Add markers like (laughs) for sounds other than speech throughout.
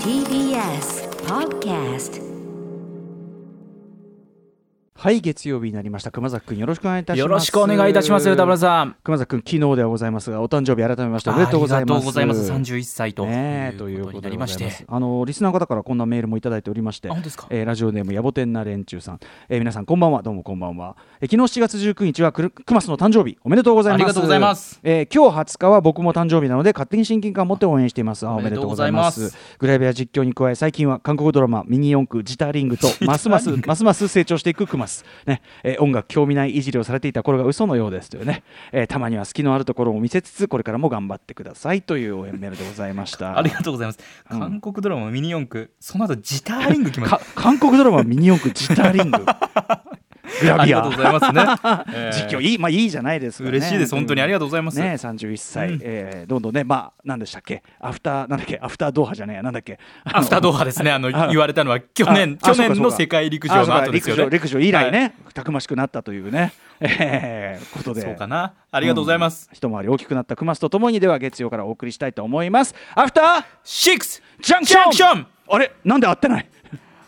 TBS Podcast はい月曜日になりました。熊崎くんよろしくお願いいたします。よろしくお願いいたします歌村さん。熊崎くん昨日ではございますがお誕生日改めましておめでとうございます。ありがとうございます。31歳とねということとになりまして。あのリスナーの方からこんなメールもいただいておりまして。あ本当ですか？えーラジオネーム野暮天な連中さん、えー皆さんこんばんは。どうもこんばんは、えー昨日7月19日はくるクマスの誕生日。おめでとうございます。ありがとうございます。えー今日20日は僕も誕生日なので勝手に親近感を持って応援しています。あおめでとうございます。グラビア実況に加え最近は韓国ドラマミニ四駆ジターリングとますますますます成長していくクマスね、えー音楽興味ないいじりをされていた頃が嘘のようですというね、えーたまには隙のあるところを見せつつこれからも頑張ってくださいという応援メールでございました。(laughs) ありがとうございます、うん。韓国ドラマミニ四駆その後ジターリング来ましか韓国ドラマミニ四駆ジターリンググラビア。たありがとうございますね、(laughs) えー実況いいまあいいじゃないですか、ね、嬉しいです。本当にありがとうございます。ね31歳、うん。えーどんどんねまあ何でしたっけ？アフターなんだっけ？アフタードーハじゃねえや。なんだっけ？アフタードーハですね。あのあ言われたのは去年去年の世界陸上の後ですよね。陸上陸上以来ね、たくましくなったというね、えーことで。そうかな。ありがとうございます、うん。一回り大きくなったクマスとともにでは月曜からお送りしたいと思います。アフターシックスジャンクション。ジャンクション。あれ？なんで合ってない？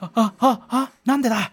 あああなんでだ？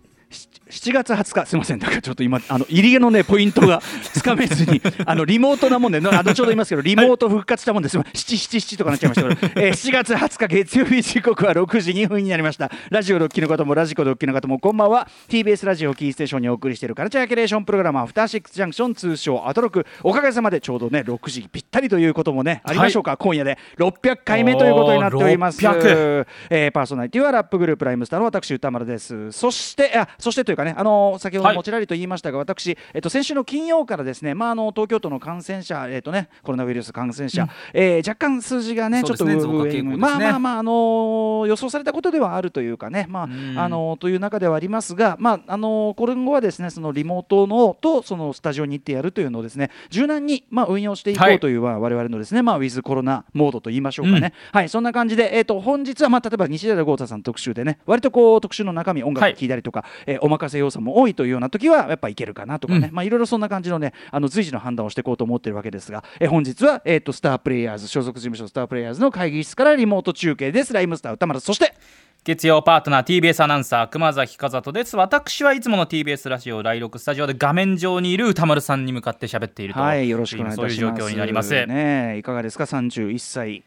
7月20日すみません。だからちょっと今あの入りのねポイントがつかめずに (laughs) あのリモートなもんでのあのちょうど言いますけどリモート復活したもんです。ま七七七とかなっちゃいましたけど、えー、7月20日月曜日時刻は6時2分になりました。ラジオドッキの方もラジコドッキの方もこんばんは。TBS ラジオキーステーションにお送りしているカルチャーキュレーションプログラムアフターシックスジャンクション通称アトロク。おかげさまでちょうどね6時ぴったりということもねありましょうか、今夜で。600回目ということになっております。おー600えーパーソナリティはラップグループライムスターの私歌丸です。そしてあそしてというかね。あの先ほどはい。もちらりと言いましたが、私、えっと、先週の金曜からですね、まあ、あの東京都の感染者、えっとね、コロナウイルス感染者、えー若干数字がねちょっとそうですね。まあまあまあ、あのー予想されたことではあるというかね、まあうん。あのーという中ではありますが、まああのー今後はですねそのリモートのとそのスタジオに行ってやるというのをですね柔軟に、まあ、運用していこはい。うという、まあ我々のですね、まあ、ウィズコロナモードと言いましょうかね、はい、そんな感じで、えっと本日は、まあ、例えば西寺豪太さん特集でね割とこう特集の中身音楽はい。聴いたりとか、えーお任せ要素も多いというような時はやっぱいけるかなとかね、うん。まあいろいろそんな感じのねあの随時の判断をしていこうと思ってるわけですが、えー本日は、えー、とスタープレイヤーズ所属事務所スタープレイヤーズの会議室からリモート中継です。ライムスター歌丸。そして月曜パートナー TBS アナウンサー熊崎和人です。私はいつもの TBS ラジオ第6スタジオで画面上にいる歌丸さんに向かって喋っているとはいよろしくお願いいたします。そういう状況になります、ねえいかがですか？31歳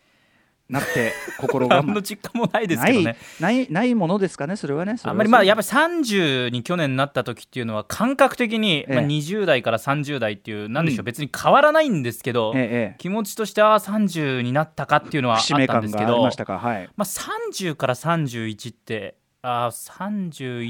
なって心が何の実感もないですけどね。ないないないものですかねそれはねあんまりまあやっぱり30に去年なった時っていうのは感覚的に、ええ。まあ、20代から30代っていうなんでしょう、うん。別に変わらないんですけど、ええええ。気持ちとしては30になったかっていうのはあったんですけどがありましたかはい。まあ、30から31ってあー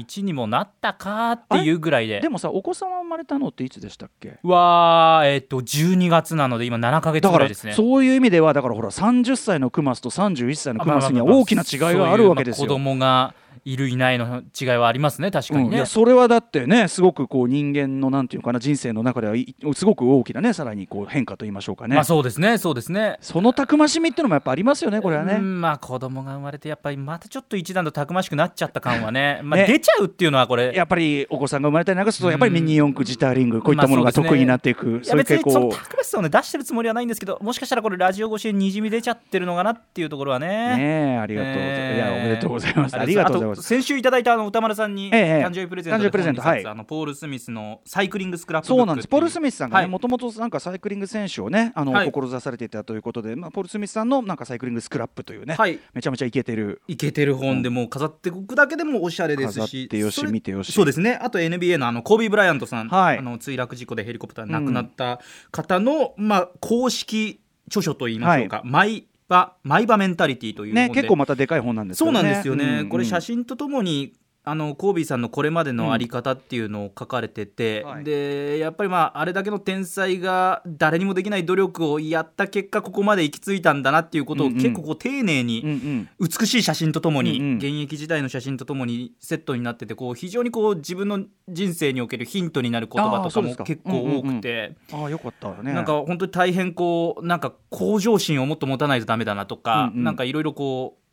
31にもなったかっていうぐらいで。でもさお子さんは生まれたのっていつでしたっけ？うわーえっ、と12月なので今7か月だからぐらいですね。そういう意味ではだからほら30歳のクマスと31歳のクマスには大きな違いがあるわけですよ。まあ子供がいるいないの違いはありますね確かにうん、いね、やそれはだってねすごくこう人間のなんていうのかな人生の中ではいすごく大きなねさらにこう変化と言いましょうかね、まあそうですねそうですね。そのたくましみってのもやっぱありますよねこれはね。うんまあ子供が生まれてやっぱりまたちょっと一段とたくましくなっちゃった感はねまあね出ちゃうっていうのはこれ。やっぱりお子さんが生まれたりなんかするとやっぱりミニ四駆ジターリングこういったものが得意になっていく、いそういう傾や別にその向たくましさをね出してるつもりはないんですけどもしかしたらこれラジオ越しににじみ出ちゃってるのかなっていうところはね。ねえありがとういやおめでとうございます。ありがとうございます先週いただいたあの歌丸さんにええ誕生日プレゼント誕生日プレゼントはい。あのポール・スミスのサイクリングスクラップそうなんです。ポール・スミスさんがはいねもともとなんかサイクリング選手をねあの、はい。志されていたということで、まあ、ポール・スミスさんのなんかサイクリングスクラップというね、はい。めちゃめちゃイケてる。イケてる本でもう飾っておくだけでもおしゃれです飾しって見てよし。そうですね。あと NBA のあのコービー・ブライアントさん、はい。あの墜落事故でヘリコプターで亡くなった方の、まあ、公式著書といいましょうか、マイバマイバメンタリティというね結構またでかい本なんですよね。そうなんですよね、うんうん。これ写真とともにあのコービーさんのこれまでのあり方っていうのを書かれてて、はい。でやっぱりまああれだけの天才が誰にもできない努力をやった結果ここまで行き着いたんだなっていうことをうんうん。結構こう丁寧に、うんうん。美しい写真とともに、うんうん。現役時代の写真とともにセットになっててこう非常にこう自分の人生におけるヒントになる言葉とかも結構多くて、ああよかったね。なんか本当に大変こうなんか向上心をもっと持たないとダメだなとか、うんうん。なんかいろいろこう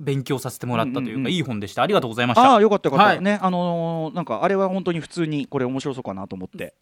勉強させてもらったというか、いい本でした。ありがとうございました。ああよかったよかった、はい。ねあのーなんかあれは本当に普通にこれ面白そうかなと思って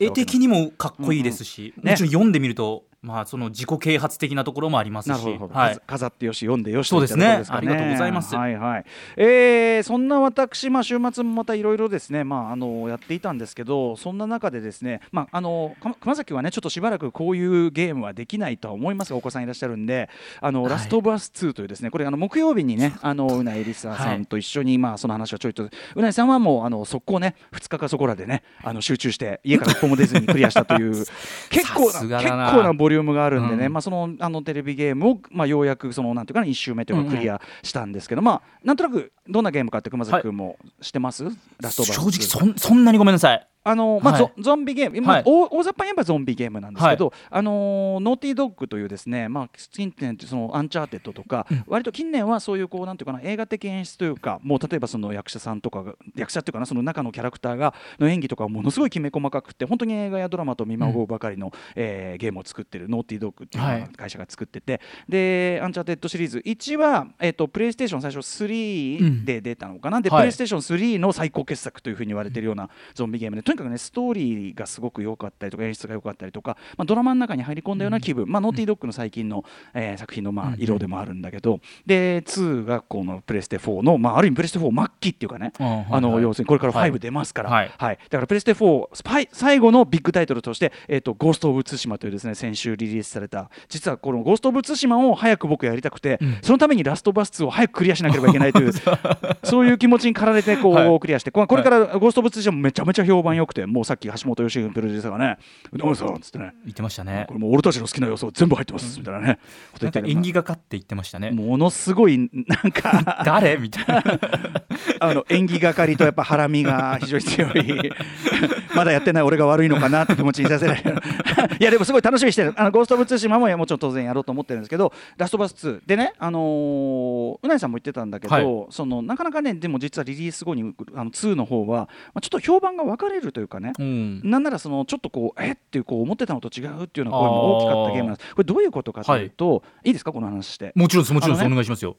絵的にもかっこいいですし、うんうん。ね。もちろん読んでみると、まあ、その自己啓発的なところもありますし。はい。飾飾ってよし読んでよしそうですねといったところかありがとうございます。はいはい。えーそんな私、まあ、週末もまたいろいろですね、まあ、あのやっていたんですけどそんな中でですね、まあ、あのか熊崎はねちょっとしばらくこういうゲームはできないとは思いますがお子さんいらっしゃるんであの、はい。ラストオブアス2というですねこれあの木曜日にねあのうなえりささんと一緒に、まあ、その話をちょいとうなえさんはもうあの速攻ね2日かそこらでねあの集中して家から一歩も出ずにクリアしたという (laughs) 結構な結構なボリュームがあるんでね、うん。まあ、そのあのテレビゲームを、まあ、ようやくそのなんていうかな1周目というかクリアしたんですけど、まあなんとなくどんなゲームかって熊崎君も知ってます、ラストオブアスース直そんそんなにごめんなさいあのまあはい。ゾゾンビゲーム、まあはい。大大雑把に言えばゾンビゲームなんですけど、あのーノーティードッグというですね、まあ、近年そのアンチャーテッドとか、割と近年はそういうこうなんていうかな映画的演出というかもう例えばその役者さんとかが役者っていうかなその中のキャラクターがの演技とかがものすごいきめ細かくて本当に映画やドラマと見まごうばかりの、えーゲームを作ってるノーティードッグっていう会社が作ってて、でアンチャーテッドシリーズ1は、えー、とプレイステーション最初3で出たのかな、ではい。プレイステーション3の最高傑作というふうに言われてるようなゾンビゲームでとにかくねストーリーがすごく良かったりとか演出が良かったりとか、まあ、ドラマの中に入り込んだような気分、まあ、ノーティードッグの最近の、えー作品のまあ色でもあるんだけど、で2がこのプレステ4の、まあ、ある意味プレステ4末期っていうかね、あのはい。要するにこれからはい。5出ますから、はい。はい。だからプレステ4スパイ最後のビッグタイトルとして「えー、とゴースト・オブ・ツシマ」というですね先週リリースされた。実はこの「ゴースト・オブ・ツシマ」を早く僕やりたくて、うん。そのためにラストオブアス2を早くクリアしなければいけないというそういう気持ちに駆られてこう、はいクリアしてここれから「ゴースト・オブ・ツシマ」もめちゃめちゃ評判良くてもうさっき橋本良文プロデューサーがね「うどんさん」っつってね。言ってましたねこれもう俺たちの好きな要素全部入ってますみたいなね。こと言って演技がかって言ってましたね。ものすごいなんか誰？みたいな。(laughs) あの演技係とやっぱハラミが非常に強い。(laughs) まだやってない俺が悪いのかなって気持ちにさせられる。(laughs) いやでもすごい楽しみにしてる。あのゴースト・オブ・ツーシマももちろん当然やろうと思ってるんですけどラストバス2でねあのーうなぎさんも言ってたんだけど、はい。そのなかなかねでも実はリリース後にあの2の方は、まあ、ちょっと評判が分かれるというかね、うん。なんならそのちょっとこうえっていうこう思ってたのと違うっていうような声も大きかったゲームなんです。これどういうことかというと、い、いですか？この話して。もちろんです。もちろんです。ね。お願いしますよ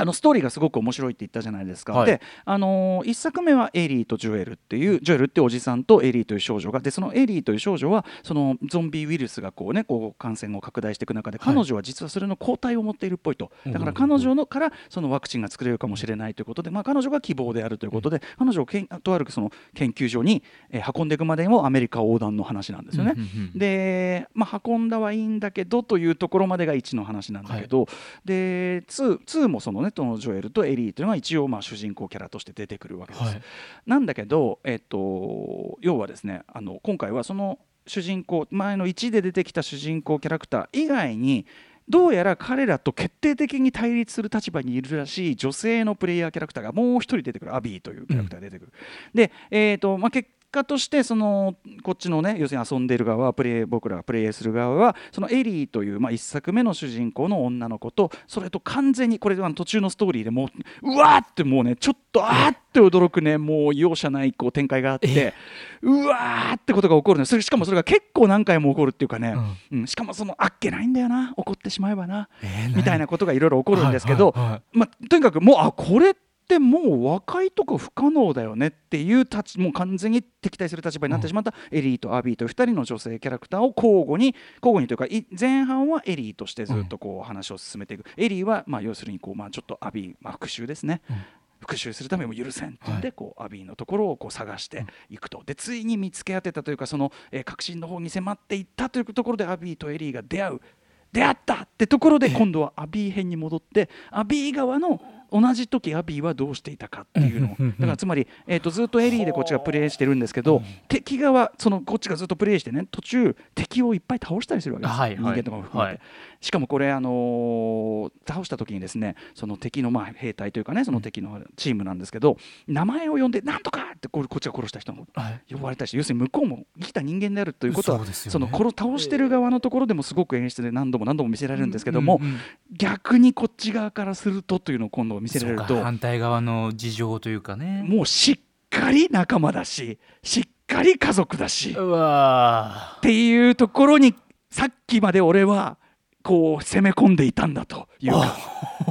あのストーリーがすごく面白いって言ったじゃないですか。はい。で、あのー一作目はエリーとジョエルっていうジョエルっておじさんとエリーという少女が。でそのエリーという少女はそのゾンビウイルスがこうねこう感染を拡大していく中ではい。彼女は実はそれの抗体を持っているっぽいと、うんだから彼女のからそのワクチンが作れるかもしれないということで、まあ、彼女が希望であるということで、彼女をけんとあるその研究所に、えー運んでいくまでもアメリカ横断の話なんですよね。で、まあ、運んだはいいんだけどというところまでが1の話なんだけど、で 2, 2もそのねそのジョエルとエリーというのが一応まあ主人公キャラとして出てくるわけです。はいなんだけど、えっと、要はですねあの今回はその主人公前の1で出てきた主人公キャラクター以外にどうやら彼らと決定的に対立する立場にいるらしい女性のプレイヤーキャラクターがもう一人出てくるアビーというキャラクターが出てくる。で、えーとまあ、結果としてそのこっちのね要するに遊んでいる側プレイ僕らがプレイする側はそのエリーという、まあ、1作目の主人公の女の子とそれと完全にこれ途中のストーリーでもううわーってもうねちょっとあーって驚くねもう容赦ないこう展開があってうわーってことが起こるのよそれしかもそれが結構何回も起こるっていうかね、うん。しかもそのあっけないんだよな怒ってしまえばな、みたいなことがいろいろ起こるんですけど、はいはいはいまあ、とにかくもうあこれってもう和解とか不可能だよねっていう立ちもう完全に敵対する立場になってしまった。エリーとアビーという2人の女性キャラクターを交互に交互にというか前半はエリーとしてずっとこう話を進めていく、エリーはまあ要するにこうまあちょっと。アビー、ま、復讐ですね、復讐するためにも許せんって言って、こうアビーのところをこう探していくとでついに見つけ当てたというかその、えー核心の方に迫っていったというところでアビーとエリーが出会う。出会ったってところで今度はアビー編に戻ってアビー側の同じ時アビーはどうしていたかっていうのだからつまり、えー、とずっとエリーでこっちがプレイしてるんですけど敵側そのこっちがずっとプレイしてね途中敵をいっぱい倒したりするわけです、はいはい。人間とかも含めて、はい。しかもこれ、あのー倒した時にですねその敵のまあ兵隊というかねその敵のチームなんですけど名前を呼んで「なんとか!」ってこっちが殺した人のはい。呼ばれたりして要するに向こうも生きた人間であるということはそね。その殺倒してる側のところでもすごく演出で何度も何度も見せられるんですけども、逆にこっち側からするとというのを今度見せられると反対側の事情というかね。もうしっかり仲間だししっかり家族だし。っうわていうところにさっきまで俺はこう攻め込んでいたんだという。か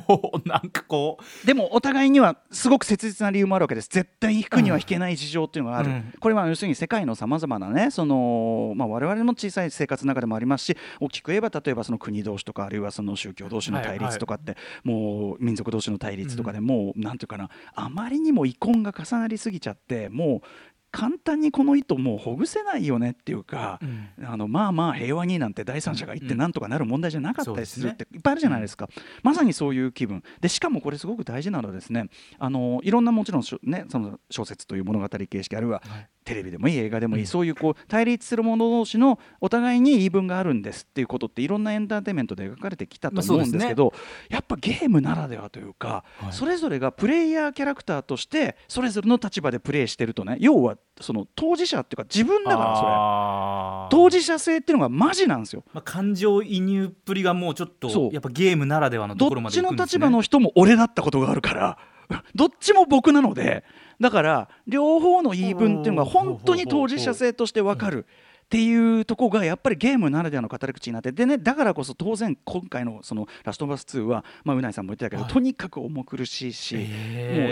(laughs) なんかこでもお互いにはすごく切実な理由もあるわけです。絶対引くには引けない事情っていうのがある、うん。これは要するに世界のさまざまなねその、まあ、我々の小さい生活の中でもありますし大きく言えば例えばその国同士とかあるいはその宗教同士の対立とかって、もう民族同士の対立とかでもう、なんていうかなあまりにも遺恨が重なりすぎちゃってもう簡単にこの糸もうほぐせないよねっていうか、あのまあまあ平和になんて第三者が言ってなんとかなる問題じゃなかったりするっていっぱいあるじゃないですか、まさにそういう気分。でしかもこれすごく大事なのはですねあのいろんなもちろんね、その小説という物語形式あるいはテレビでもいい映画でもいい、そういうこう対立する者同士のお互いに言い分があるんですっていうことっていろんなエンターテインメントで描かれてきたと思うんですけど、やっぱゲームならではというか、はいそれぞれがプレイヤーキャラクターとしてそれぞれの立場でプレイしてるとね要はその当事者っていうか自分だからそれ。当事者性っていうのがマジなんですよ。まあ、感情移入っぷりがもうちょっとやっぱゲームならではのとどころまっちので行くんです、ね、立場の人も俺だったことがあるから (laughs) どっちも僕なのでだから両方の言い分っていうのが本当に当事者性として分かる。っていうとこがやっぱりゲームならではの語り口になってでねだからこそ当然今回のその「ラストバス2は」まあ、うないさんも言ってたけど、はい。とにかく重苦しいし、も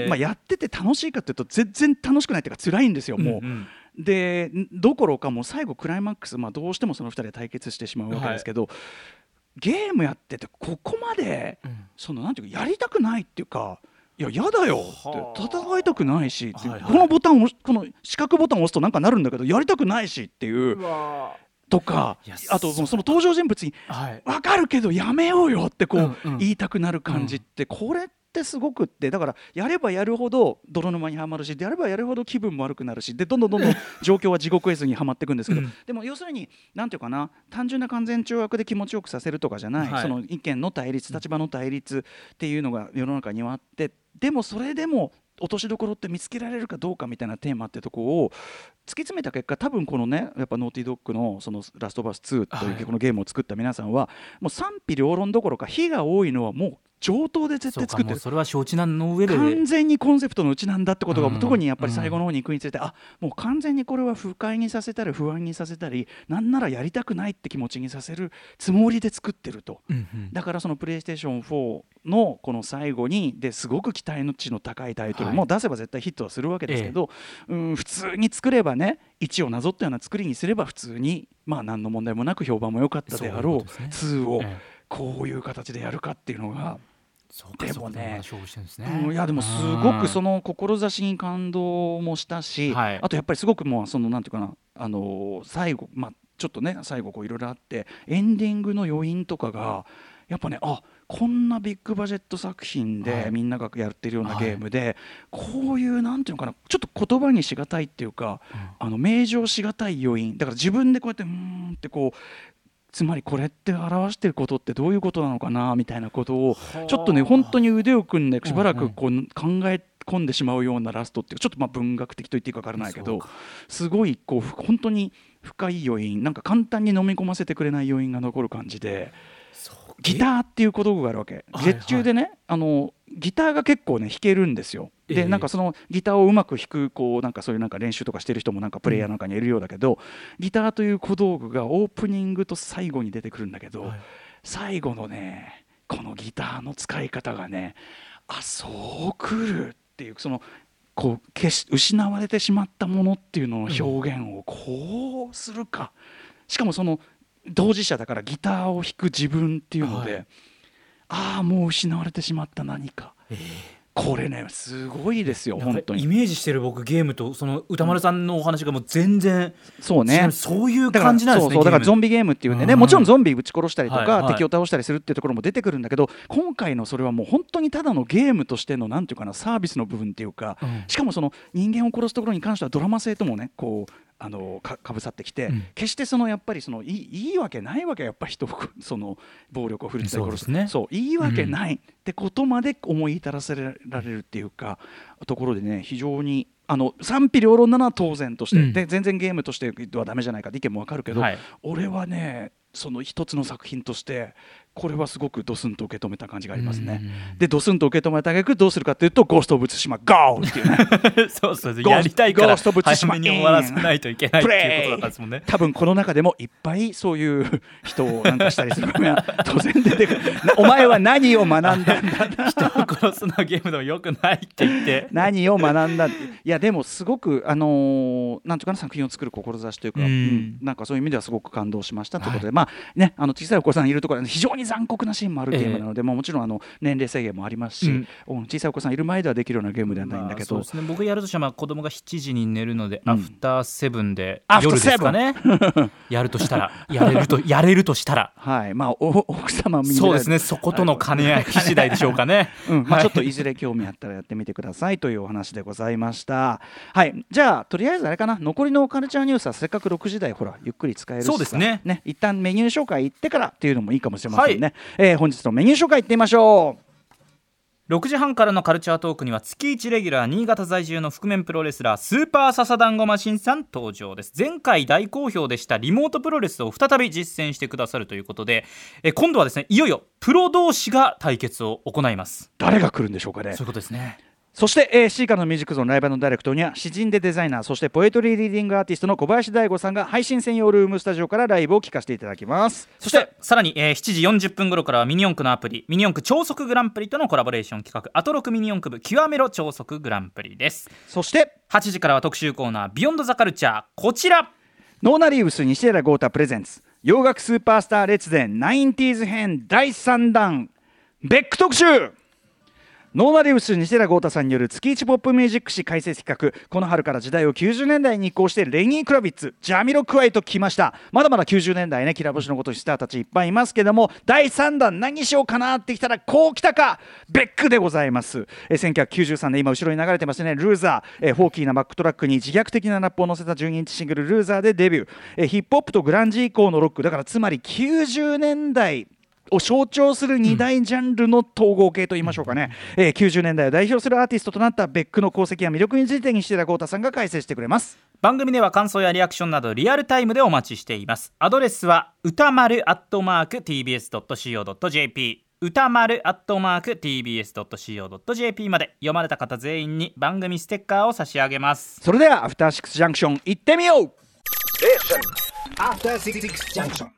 うまあ、やってて楽しいかっていうと全然楽しくないっていうか辛いんですよもう。んんでん。どころかもう最後クライマックス、まあ、どうしてもその2人で対決してしまうわけですけど、ゲームやっててここまで、うん。そのなんていうかやりたくないっていうかいや嫌だよ。はあ。って戦いたくないし、いう。はいはい。このボタンをこの四角ボタンを押すとなんかなるんだけどやりたくないしっていうとかあとそのその登場人物にはい。分かるけどやめようよってこう、言いたくなる感じって、これってすごくってだからやればやるほど泥沼にはまるしやればやるほど気分も悪くなるしでどんどんどんどん状況は地獄絵図にはまっていくんですけど、うん。でも要するになんていうかな単純な完全懲悪で気持ちよくさせるとかじゃない、はい。その意見の対立立場の対立っていうのが世の中にはあってでもそれでも落としどころって見つけられるかどうかみたいなテーマってとこを突き詰めた結果多分このねやっぱノーティードッグのその「ラストバース2」とはい。いうこのゲームを作った皆さんはもう賛否両論どころか非が多いのはもう上等で絶対作ってる。それは承知難の上で。完全にコンセプトのうちなんだってことが、うん特にやっぱり最後の方に行くにつれて、あもう完全にこれは不快にさせたり不安にさせたりなんならやりたくないって気持ちにさせるつもりで作ってると。うんうん。だからそのプレイステーション4のこの最後にですごく期待の値の高いタイトルも出せば絶対ヒットはするわけですけど、うん普通に作ればね1をなぞったような作りにすれば普通にまあ何の問題もなく評判も良かったであろうそういうことですね。2をええ。こういう形でやるかっていうのが。でもねいやでもすごくその志に感動もしたし、はい。あとやっぱりすごくもうそのなんていうかなあの最後まあちょっとね最後こういろいろあってエンディングの余韻とかがやっぱねあこんなビッグバジェット作品はい。でみんながやってるようなはい。ゲームで、こういうなんていうのかなちょっと言葉にしがたいっていうか、あの名状しがたい余韻。だから自分でこうやってうーんってこうつまりこれって表してることってどういうことなのかなみたいなことをちょっとね本当に腕を組んでしばらくこう考え込んでしまうようなラストっていうかちょっとまあ文学的と言っていいか分からないけどすごいこうふ本当に深い余韻。なんか簡単に飲み込ませてくれない余韻が残る感じでギターっていう小道具があるわけ。はい月中でねあのギターが結構ね弾けるんですよ。ええ。でなんかそのギターをうまく弾くこうなんかそういうなんか練習とかしてる人もなんかプレイヤーなんかにいるようだけど、ギターという小道具がオープニングと最後に出てくるんだけど、はい。最後のねこのギターの使い方がねあそう来るっていうそのこう消し失われてしまったものっていうのの表現をこうするか、しかもその当事者だからギターを弾く自分っていうので、はい。ああもう失われてしまった何か、これねすごいですよ本当に。イメージしてる僕ゲームとその歌丸さんのお話がもう全然そうね。そういう感じなんですねそうそうだからゾンンビゲームっていうんでね、うんもちろんゾンビ撃ち殺したりとか、はいはい。敵を倒したりするっていうところも出てくるんだけど今回のそれはもう本当にただのゲームとしてのなんていうかなサービスの部分っていうか、うん。しかもその人間を殺すところに関してはドラマ性ともねこうあのかかぶさってきて、うん。決してそのやっぱりそのいいいいわけないわけやっぱ人を (laughs) その暴力を振るったり殺すね。そういいわけないってことまで思い至らせられるっていうかところでね非常にあの賛否両論なのは当然として、うん。で全然ゲームとしてはダメじゃないかって意見もわかるけど、はい。俺はねその一つの作品としてこれはすごくドスンと受け止めた感じがありますね。でドスンと受け止めた逆どうするかというと「ゴースト・オブ・ツシマ GO!」っていうね。そうそうやりたいから早めに終わらせないといけないっていうことだったんですもんね。(laughs) 多分この中でもいっぱいそういう人をなんかしたりする場面は当然出てくる。な (laughs) お前は何を学んだんだ？人を殺すのはゲームでもよくないって言って。(laughs) 何を学んだいやでもすごくあのーなんていうかな作品を作る志というか、うん。うん。なんかそういう意味ではすごく感動しましたということで、まあねあの小さいお子さんいるところは非常に残酷なシーンもあるゲームなので、まあもちろんあの年齢制限もありますし、うん。うん小さいお子さんいる前ではできるようなゲームではないんだけど、まあそうですね。僕やるとしたらまあ子供が7時に寝るので、うん。アフターセブンで夜ですかね。やるとしたらやれるとやれるとしたら。はい。まあお奥様見そうですね。そことの兼ね合い次第でしょうかね。うん。まあ、はい。ちょっといずれ興味あったらやってみてくださいというお話でございました。はい、じゃあとりあえずあれかな。残りのカルチャーニュースはせっかく6時台ほらゆっくり使えるそうですね。ね。一旦メニュー紹介行ってからっていうのもいいかもしれませんね。えー本日のメニュー紹介いってみましょう。6時半からのカルチャートークには月1レギュラー新潟在住の覆面プロレスラースーパーササダンゴマシンさん登場です。前回大好評でしたリモートプロレスを再び実践してくださるということでえ今度はですねいよいよプロ同士が対決を行います。誰が来るんでしょうかね。そういうことですねそして、えー、シーカーのミュージックゾーンライブのダイレクトには詩人でデザイナーそしてポエトリーリーディングアーティストの小林大吾さんが配信専用ルームスタジオからライブを聴かせていただきます。そしてさらに、えー7時40分頃からはミニ四駆のアプリミニ四駆超速グランプリとのコラボレーション企画アトロクミニ四駆部極めろ超速グランプリです。そして8時からは特集コーナービヨンドザカルチャーこちら。ノーナ・リーヴス西寺郷太プレゼンツ洋楽スーパースター列伝 90s 編第3弾ベック特集ノーナ・リーヴス西寺郷太さんによる月一ポップミュージック史解説企画。この春から時代を90年代に移行してレニー・クラビッツジャミロクワイと来ましたまだまだ90年代ね綺羅星のごとしスターたちいっぱいいますけども。第3弾何しようかなってきたらこう来たか。ベックでございます。え1993年今後ろに流れてますね。ルーザー。えーフォーキーなバックトラックに自虐的なラップを乗せた12インチシングルルーザーでデビュー。えヒップホップとグランジ以降のロック。だからつまり90年代を象徴する2大ジャンルの統合系と言いましょうかね、えー90年代を代表するアーティストとなったベックの功績や魅力について西寺豪太さんが解説してくれます。番組では感想やリアクションなどリアルタイムでお待ちしています。アドレスは歌丸アットマーク TBS.CO.JP 歌丸アットマーク TBS.CO.JP まで読まれた方全員に番組ステッカーを差し上げます。それではアフターシックスジャンクション行ってみよう。After Six Junction.